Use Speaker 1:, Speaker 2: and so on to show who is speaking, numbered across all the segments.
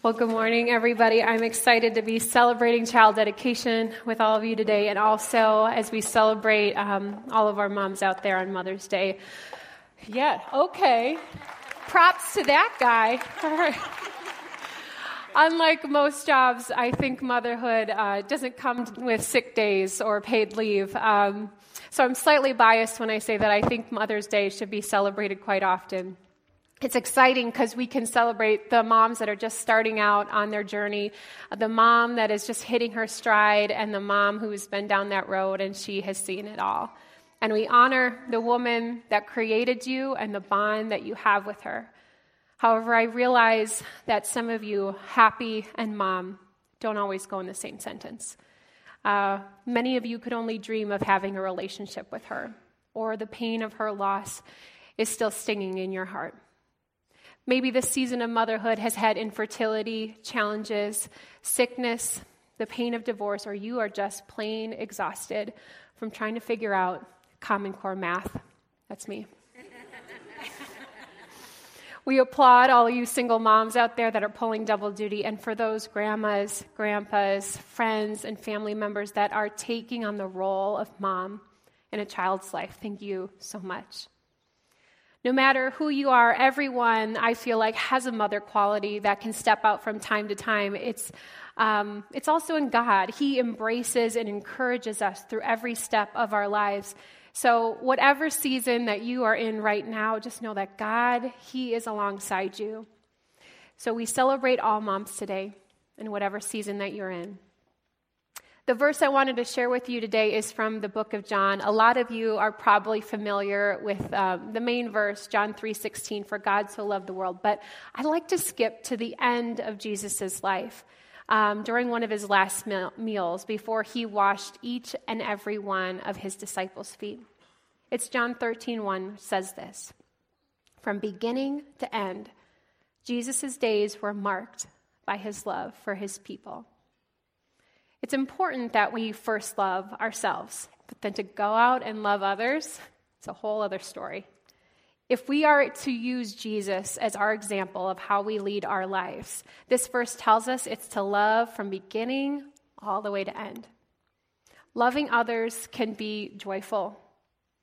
Speaker 1: Well, good morning, everybody. I'm excited to be celebrating child dedication with all of you today, and also as we celebrate um, all of our moms out there on Mother's Day. Yeah, okay. Props to that guy. Unlike most jobs, I think motherhood uh, doesn't come with sick days or paid leave. Um, so I'm slightly biased when I say that I think Mother's Day should be celebrated quite often it's exciting because we can celebrate the moms that are just starting out on their journey, the mom that is just hitting her stride, and the mom who's been down that road and she has seen it all. And we honor the woman that created you and the bond that you have with her. However, I realize that some of you, happy and mom, don't always go in the same sentence. Uh, many of you could only dream of having a relationship with her, or the pain of her loss is still stinging in your heart. Maybe this season of motherhood has had infertility, challenges, sickness, the pain of divorce, or you are just plain exhausted from trying to figure out Common Core math. That's me. we applaud all you single moms out there that are pulling double duty, and for those grandmas, grandpas, friends, and family members that are taking on the role of mom in a child's life, thank you so much. No matter who you are, everyone, I feel like, has a mother quality that can step out from time to time. It's, um, it's also in God. He embraces and encourages us through every step of our lives. So, whatever season that you are in right now, just know that God, He is alongside you. So, we celebrate all moms today in whatever season that you're in. The verse I wanted to share with you today is from the book of John. A lot of you are probably familiar with um, the main verse, John 3:16, "For God so loved the world." But I'd like to skip to the end of Jesus' life. Um, during one of his last meals, before he washed each and every one of his disciples' feet. It's John 13, 1 says this. From beginning to end, Jesus' days were marked by his love for his people. It's important that we first love ourselves, but then to go out and love others, it's a whole other story. If we are to use Jesus as our example of how we lead our lives, this verse tells us it's to love from beginning all the way to end. Loving others can be joyful,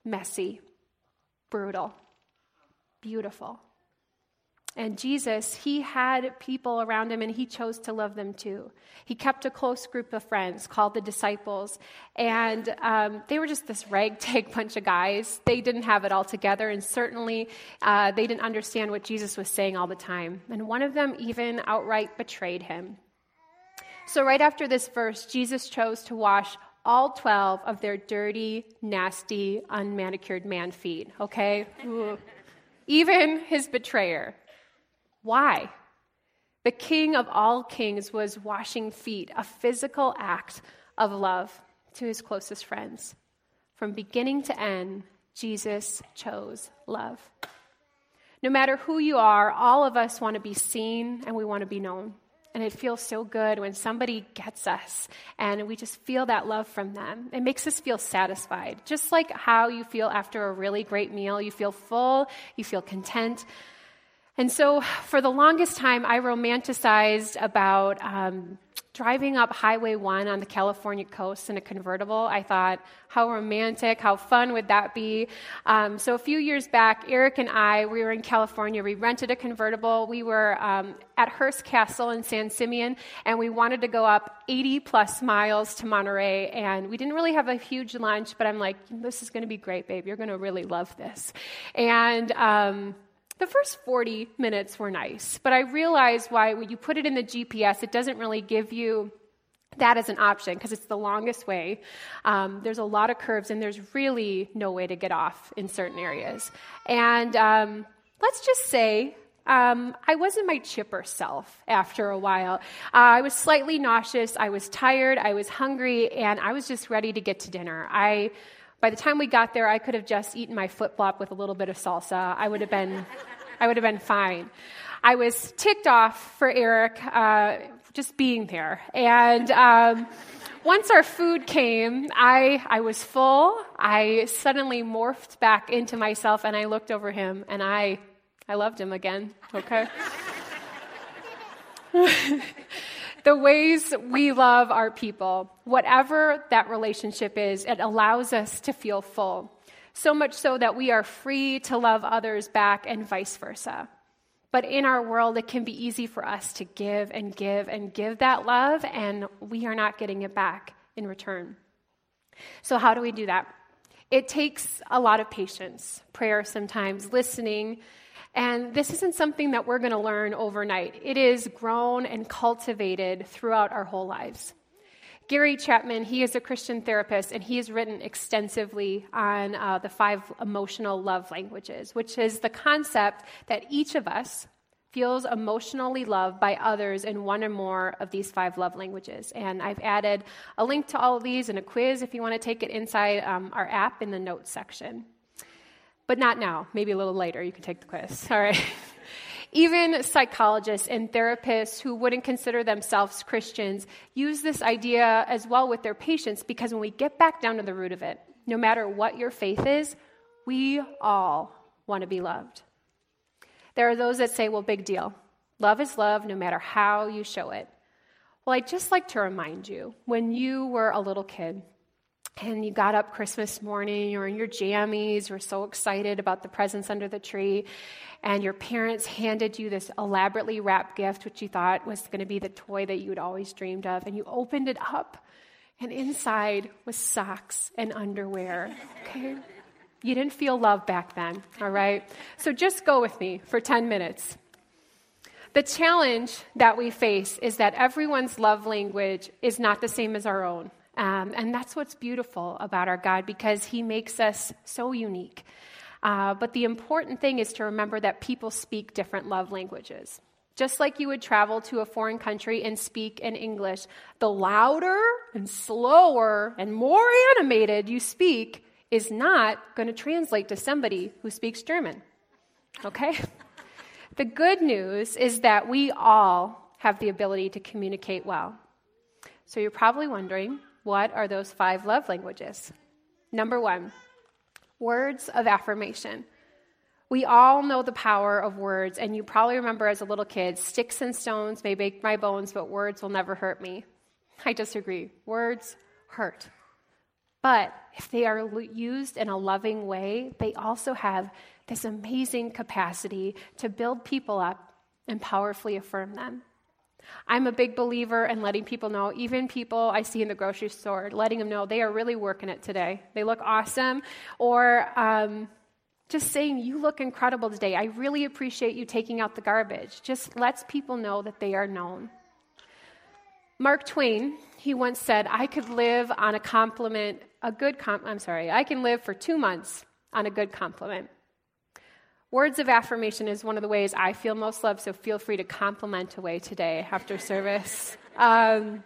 Speaker 1: messy, brutal, beautiful. And Jesus, he had people around him and he chose to love them too. He kept a close group of friends called the disciples. And um, they were just this ragtag bunch of guys. They didn't have it all together, and certainly uh, they didn't understand what Jesus was saying all the time. And one of them even outright betrayed him. So, right after this verse, Jesus chose to wash all 12 of their dirty, nasty, unmanicured man feet, okay? Even his betrayer. Why? The king of all kings was washing feet, a physical act of love to his closest friends. From beginning to end, Jesus chose love. No matter who you are, all of us want to be seen and we want to be known. And it feels so good when somebody gets us and we just feel that love from them. It makes us feel satisfied. Just like how you feel after a really great meal, you feel full, you feel content. And so, for the longest time, I romanticized about um, driving up Highway 1 on the California coast in a convertible. I thought, how romantic, how fun would that be? Um, so, a few years back, Eric and I, we were in California. We rented a convertible. We were um, at Hearst Castle in San Simeon, and we wanted to go up 80 plus miles to Monterey. And we didn't really have a huge lunch, but I'm like, this is going to be great, babe. You're going to really love this. And, um, the first 40 minutes were nice, but I realized why when you put it in the GPS, it doesn't really give you that as an option because it's the longest way. Um, there's a lot of curves, and there's really no way to get off in certain areas. And um, let's just say um, I wasn't my chipper self after a while. Uh, I was slightly nauseous, I was tired, I was hungry, and I was just ready to get to dinner. I by the time we got there, I could have just eaten my flip flop with a little bit of salsa. I would have been, I would have been fine. I was ticked off for Eric uh, just being there. And um, once our food came, I, I was full. I suddenly morphed back into myself and I looked over him and I, I loved him again, okay? the ways we love our people, whatever that relationship is, it allows us to feel full. So much so that we are free to love others back and vice versa. But in our world, it can be easy for us to give and give and give that love, and we are not getting it back in return. So, how do we do that? It takes a lot of patience, prayer sometimes, listening, and this isn't something that we're going to learn overnight. It is grown and cultivated throughout our whole lives. Gary Chapman, he is a Christian therapist, and he has written extensively on uh, the five emotional love languages, which is the concept that each of us feels emotionally loved by others in one or more of these five love languages. And I've added a link to all of these and a quiz if you want to take it inside um, our app in the notes section. But not now, maybe a little later, you can take the quiz. All right. Even psychologists and therapists who wouldn't consider themselves Christians use this idea as well with their patients because when we get back down to the root of it, no matter what your faith is, we all want to be loved. There are those that say, well, big deal. Love is love no matter how you show it. Well, I'd just like to remind you when you were a little kid, and you got up Christmas morning you're in your jammies, you're so excited about the presents under the tree, and your parents handed you this elaborately wrapped gift, which you thought was going to be the toy that you had always dreamed of, and you opened it up, and inside was socks and underwear. Okay? You didn't feel love back then, all right? So just go with me for 10 minutes. The challenge that we face is that everyone's love language is not the same as our own. Um, and that's what's beautiful about our God because He makes us so unique. Uh, but the important thing is to remember that people speak different love languages. Just like you would travel to a foreign country and speak in English, the louder and slower and more animated you speak is not going to translate to somebody who speaks German. Okay? the good news is that we all have the ability to communicate well. So you're probably wondering what are those five love languages? Number one, words of affirmation. We all know the power of words, and you probably remember as a little kid sticks and stones may break my bones, but words will never hurt me. I disagree. Words hurt. But if they are used in a loving way, they also have this amazing capacity to build people up and powerfully affirm them. I'm a big believer in letting people know, even people I see in the grocery store, letting them know they are really working it today. They look awesome. Or um, just saying, You look incredible today. I really appreciate you taking out the garbage. Just lets people know that they are known. Mark Twain, he once said, I could live on a compliment, a good com- I'm sorry, I can live for two months on a good compliment. Words of affirmation is one of the ways I feel most loved, so feel free to compliment away today after service. Um,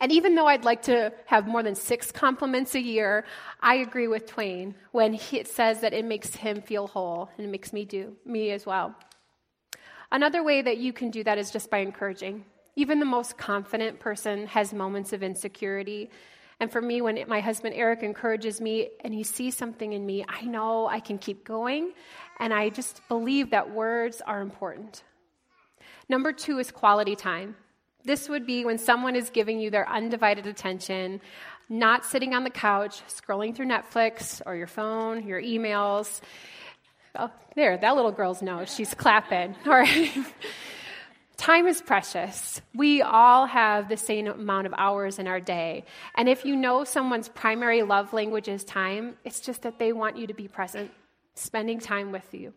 Speaker 1: and even though I'd like to have more than six compliments a year, I agree with Twain when he says that it makes him feel whole and it makes me do me as well. Another way that you can do that is just by encouraging. Even the most confident person has moments of insecurity. And for me, when my husband Eric encourages me and he sees something in me, I know I can keep going. And I just believe that words are important. Number two is quality time. This would be when someone is giving you their undivided attention, not sitting on the couch, scrolling through Netflix or your phone, your emails. Oh, there, that little girl's nose. She's clapping. All right. Time is precious. We all have the same amount of hours in our day. And if you know someone's primary love language is time, it's just that they want you to be present, spending time with you.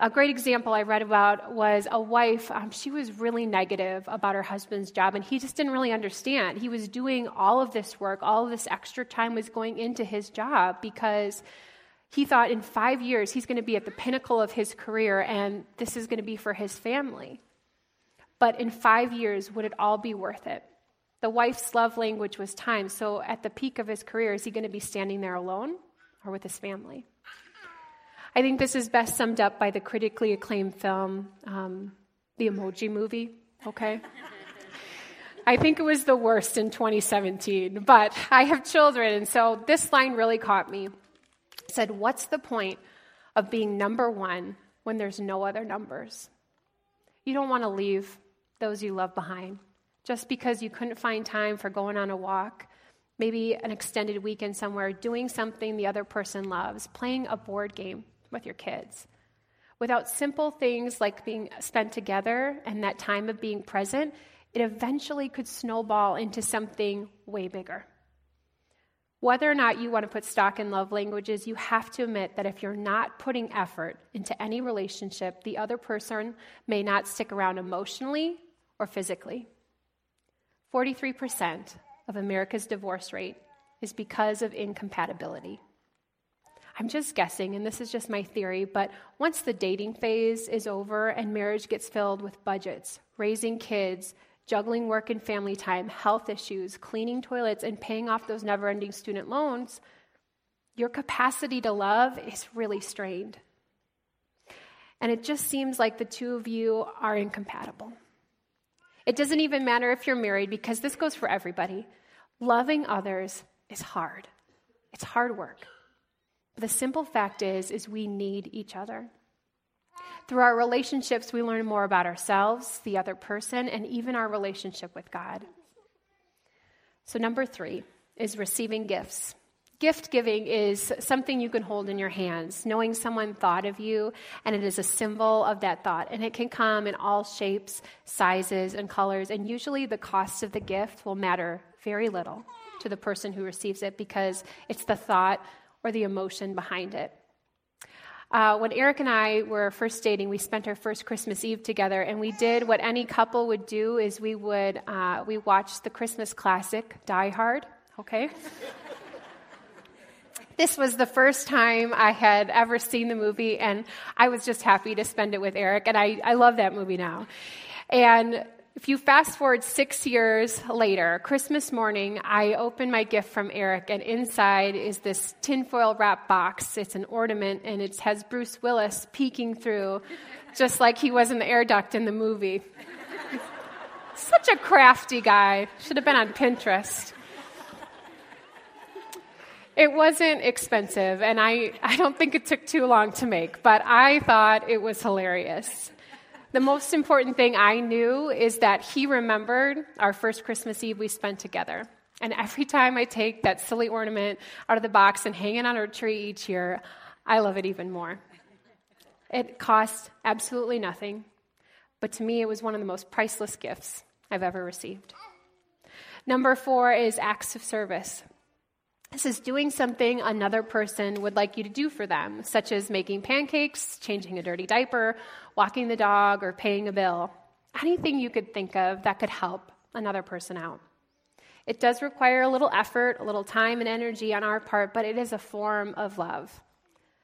Speaker 1: A great example I read about was a wife. Um, she was really negative about her husband's job, and he just didn't really understand. He was doing all of this work, all of this extra time was going into his job because he thought in five years he's going to be at the pinnacle of his career, and this is going to be for his family. But in five years, would it all be worth it? The wife's love language was time. So at the peak of his career, is he going to be standing there alone or with his family? I think this is best summed up by the critically acclaimed film, um, The Emoji Movie, okay? I think it was the worst in 2017, but I have children, and so this line really caught me. It said, What's the point of being number one when there's no other numbers? You don't want to leave those you love behind just because you couldn't find time for going on a walk, maybe an extended weekend somewhere, doing something the other person loves, playing a board game with your kids. Without simple things like being spent together and that time of being present, it eventually could snowball into something way bigger. Whether or not you want to put stock in love languages, you have to admit that if you're not putting effort into any relationship, the other person may not stick around emotionally or physically. 43% of America's divorce rate is because of incompatibility. I'm just guessing, and this is just my theory, but once the dating phase is over and marriage gets filled with budgets, raising kids, juggling work and family time, health issues, cleaning toilets, and paying off those never ending student loans, your capacity to love is really strained. And it just seems like the two of you are incompatible. It doesn't even matter if you're married because this goes for everybody. Loving others is hard. It's hard work. But the simple fact is is we need each other. Through our relationships, we learn more about ourselves, the other person, and even our relationship with God. So, number three is receiving gifts. Gift giving is something you can hold in your hands, knowing someone thought of you, and it is a symbol of that thought. And it can come in all shapes, sizes, and colors. And usually the cost of the gift will matter very little to the person who receives it because it's the thought or the emotion behind it. Uh, when Eric and I were first dating, we spent our first Christmas Eve together, and we did what any couple would do: is we would uh, we watched the Christmas classic Die Hard. Okay. this was the first time I had ever seen the movie, and I was just happy to spend it with Eric, and I, I love that movie now. And if you fast forward six years later, Christmas morning, I open my gift from Eric, and inside is this tinfoil wrap box. It's an ornament, and it has Bruce Willis peeking through, just like he was in the air duct in the movie. Such a crafty guy. Should have been on Pinterest. It wasn't expensive, and I, I don't think it took too long to make, but I thought it was hilarious. The most important thing I knew is that he remembered our first Christmas Eve we spent together. And every time I take that silly ornament out of the box and hang it on our tree each year, I love it even more. It cost absolutely nothing, but to me, it was one of the most priceless gifts I've ever received. Number four is acts of service. This is doing something another person would like you to do for them, such as making pancakes, changing a dirty diaper, walking the dog, or paying a bill. Anything you could think of that could help another person out. It does require a little effort, a little time and energy on our part, but it is a form of love.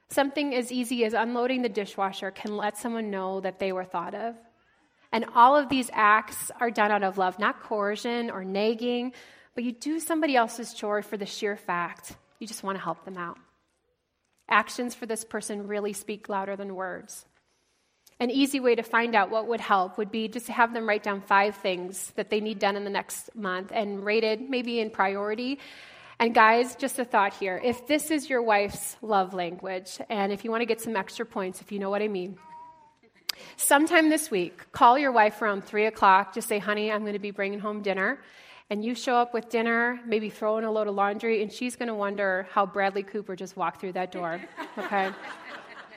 Speaker 1: Something as easy as unloading the dishwasher can let someone know that they were thought of. And all of these acts are done out of love, not coercion or nagging, but you do somebody else's chore for the sheer fact you just want to help them out. Actions for this person really speak louder than words. An easy way to find out what would help would be just to have them write down five things that they need done in the next month and rated maybe in priority. And guys, just a thought here. If this is your wife's love language, and if you want to get some extra points, if you know what I mean, sometime this week, call your wife around 3 o'clock. Just say, honey, I'm going to be bringing home dinner and you show up with dinner, maybe throw in a load of laundry, and she's going to wonder how Bradley Cooper just walked through that door. Okay?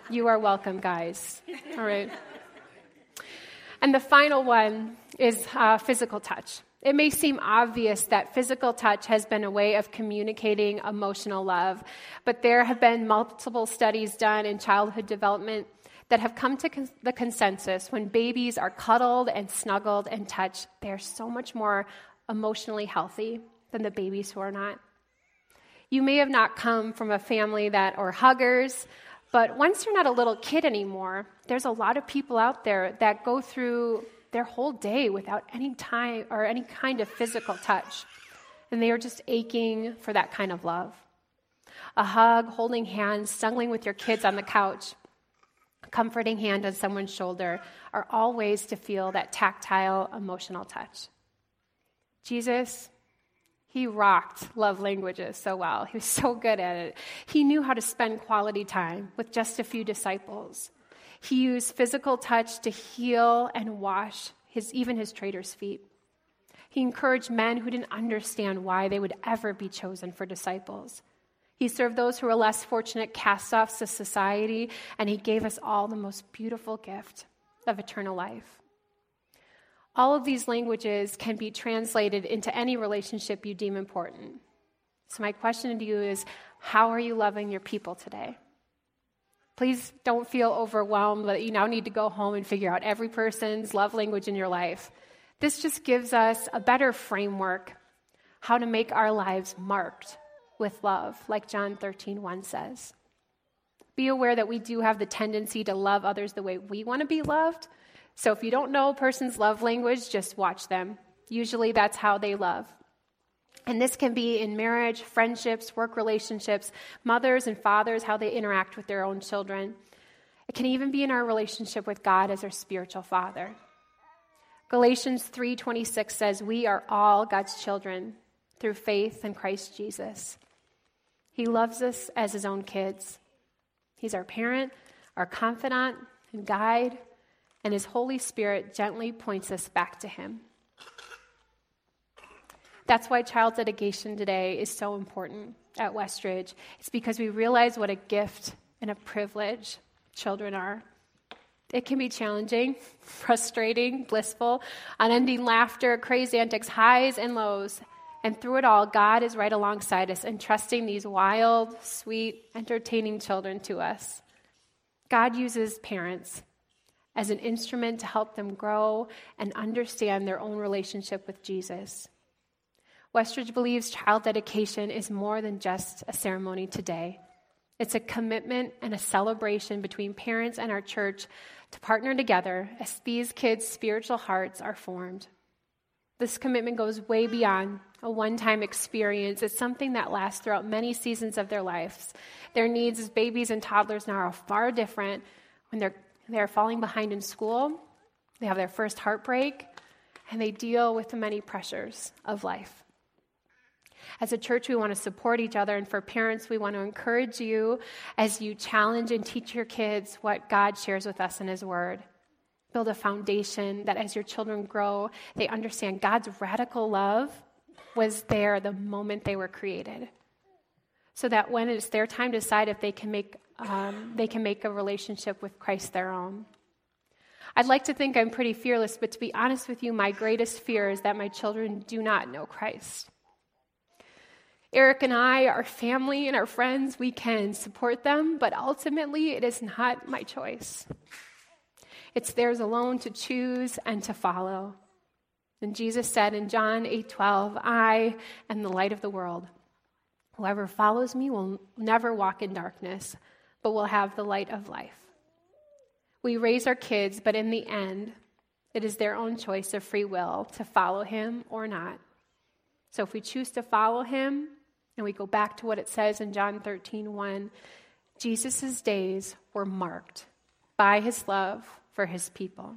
Speaker 1: you are welcome, guys. All right. And the final one is uh, physical touch. It may seem obvious that physical touch has been a way of communicating emotional love, but there have been multiple studies done in childhood development that have come to con- the consensus when babies are cuddled and snuggled and touched, they're so much more emotionally healthy than the babies who are not. You may have not come from a family that are huggers, but once you're not a little kid anymore, there's a lot of people out there that go through their whole day without any time or any kind of physical touch. And they are just aching for that kind of love. A hug, holding hands, snuggling with your kids on the couch, a comforting hand on someone's shoulder are all ways to feel that tactile, emotional touch. Jesus, he rocked love languages so well. He was so good at it. He knew how to spend quality time with just a few disciples. He used physical touch to heal and wash his, even his traitor's feet. He encouraged men who didn't understand why they would ever be chosen for disciples. He served those who were less fortunate cast offs of society, and he gave us all the most beautiful gift of eternal life. All of these languages can be translated into any relationship you deem important. So, my question to you is how are you loving your people today? Please don't feel overwhelmed that you now need to go home and figure out every person's love language in your life. This just gives us a better framework how to make our lives marked with love, like John 13, 1 says. Be aware that we do have the tendency to love others the way we want to be loved. So if you don't know a person's love language, just watch them. Usually that's how they love. And this can be in marriage, friendships, work relationships, mothers and fathers, how they interact with their own children. It can even be in our relationship with God as our spiritual father. Galatians 3:26 says, "We are all God's children through faith in Christ Jesus." He loves us as his own kids. He's our parent, our confidant and guide, and his Holy Spirit gently points us back to him. That's why child dedication today is so important at Westridge. It's because we realize what a gift and a privilege children are. It can be challenging, frustrating, blissful, unending laughter, crazy antics, highs and lows. And through it all, God is right alongside us, entrusting these wild, sweet, entertaining children to us. God uses parents as an instrument to help them grow and understand their own relationship with Jesus. Westridge believes child dedication is more than just a ceremony today. It's a commitment and a celebration between parents and our church to partner together as these kids' spiritual hearts are formed. This commitment goes way beyond a one time experience. It's something that lasts throughout many seasons of their lives. Their needs as babies and toddlers now are far different when they're, they're falling behind in school, they have their first heartbreak, and they deal with the many pressures of life. As a church, we want to support each other. And for parents, we want to encourage you as you challenge and teach your kids what God shares with us in His Word. Build a foundation that as your children grow, they understand God's radical love was there the moment they were created. So that when it's their time to decide if they can make, um, they can make a relationship with Christ their own. I'd like to think I'm pretty fearless, but to be honest with you, my greatest fear is that my children do not know Christ. Eric and I, our family and our friends, we can support them, but ultimately it is not my choice. It's theirs alone to choose and to follow. And Jesus said in John 8:12, "I am the light of the world. Whoever follows me will never walk in darkness, but will have the light of life." We raise our kids, but in the end, it is their own choice of free will to follow him or not. So if we choose to follow him, and we go back to what it says in John 13, 1. Jesus' days were marked by his love for his people.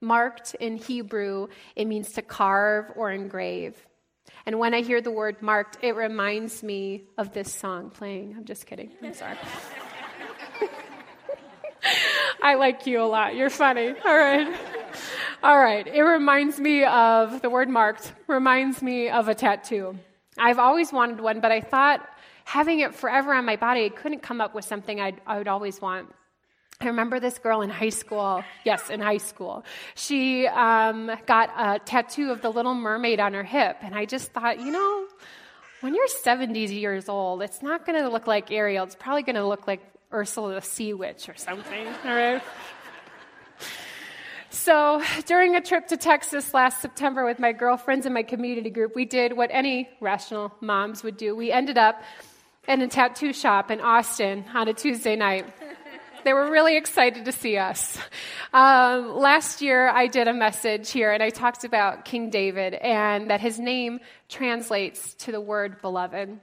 Speaker 1: Marked in Hebrew, it means to carve or engrave. And when I hear the word marked, it reminds me of this song playing. I'm just kidding. I'm sorry. I like you a lot. You're funny. All right. All right. It reminds me of the word marked, reminds me of a tattoo. I've always wanted one, but I thought having it forever on my body, I couldn't come up with something I'd, I would always want. I remember this girl in high school. Yes, in high school. She um, got a tattoo of the Little Mermaid on her hip, and I just thought, you know, when you're 70 years old, it's not going to look like Ariel. It's probably going to look like Ursula the Sea Witch or something. All right. So, during a trip to Texas last September with my girlfriends and my community group, we did what any rational moms would do. We ended up in a tattoo shop in Austin on a Tuesday night. They were really excited to see us. Um, last year, I did a message here and I talked about King David and that his name translates to the word beloved.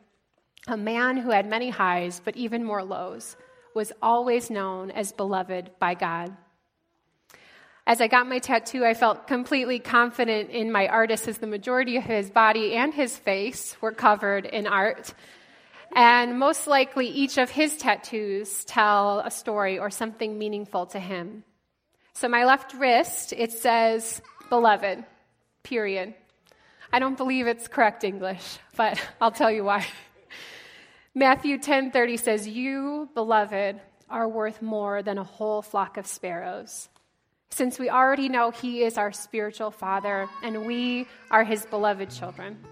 Speaker 1: A man who had many highs, but even more lows, was always known as beloved by God. As I got my tattoo, I felt completely confident in my artist as the majority of his body and his face were covered in art. And most likely, each of his tattoos tell a story or something meaningful to him. So, my left wrist, it says, Beloved, period. I don't believe it's correct English, but I'll tell you why. Matthew 10:30 says, "You, beloved, are worth more than a whole flock of sparrows." Since we already know he is our spiritual father and we are his beloved children.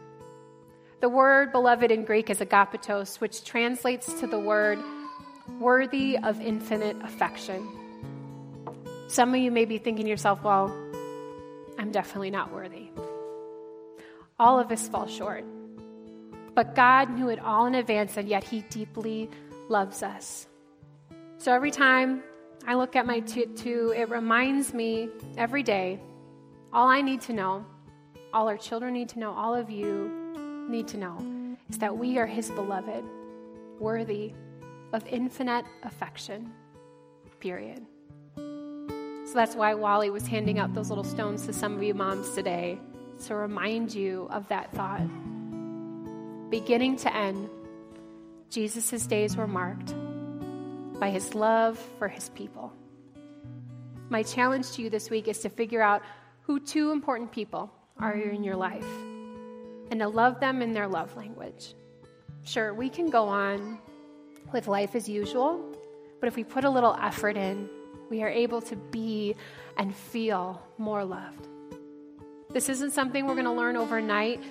Speaker 1: The word beloved in Greek is agapetos, which translates to the word worthy of infinite affection. Some of you may be thinking to yourself, well, I'm definitely not worthy. All of us fall short. But God knew it all in advance, and yet He deeply loves us. So every time I look at my tattoo, it reminds me every day all I need to know, all our children need to know, all of you need to know, is that we are His beloved, worthy of infinite affection. Period. So that's why Wally was handing out those little stones to some of you moms today to remind you of that thought beginning to end, Jesus' days were marked by his love for his people. My challenge to you this week is to figure out who two important people are in your life and to love them in their love language. Sure, we can go on with life as usual, but if we put a little effort in, we are able to be and feel more loved. This isn't something we're going to learn overnight.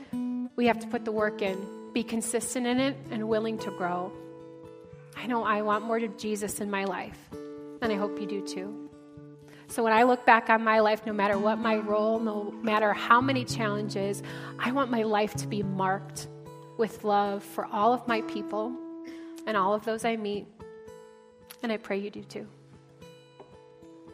Speaker 1: We have to put the work in be consistent in it, and willing to grow. I know I want more of Jesus in my life, and I hope you do too. So when I look back on my life, no matter what my role, no matter how many challenges, I want my life to be marked with love for all of my people and all of those I meet. And I pray you do too.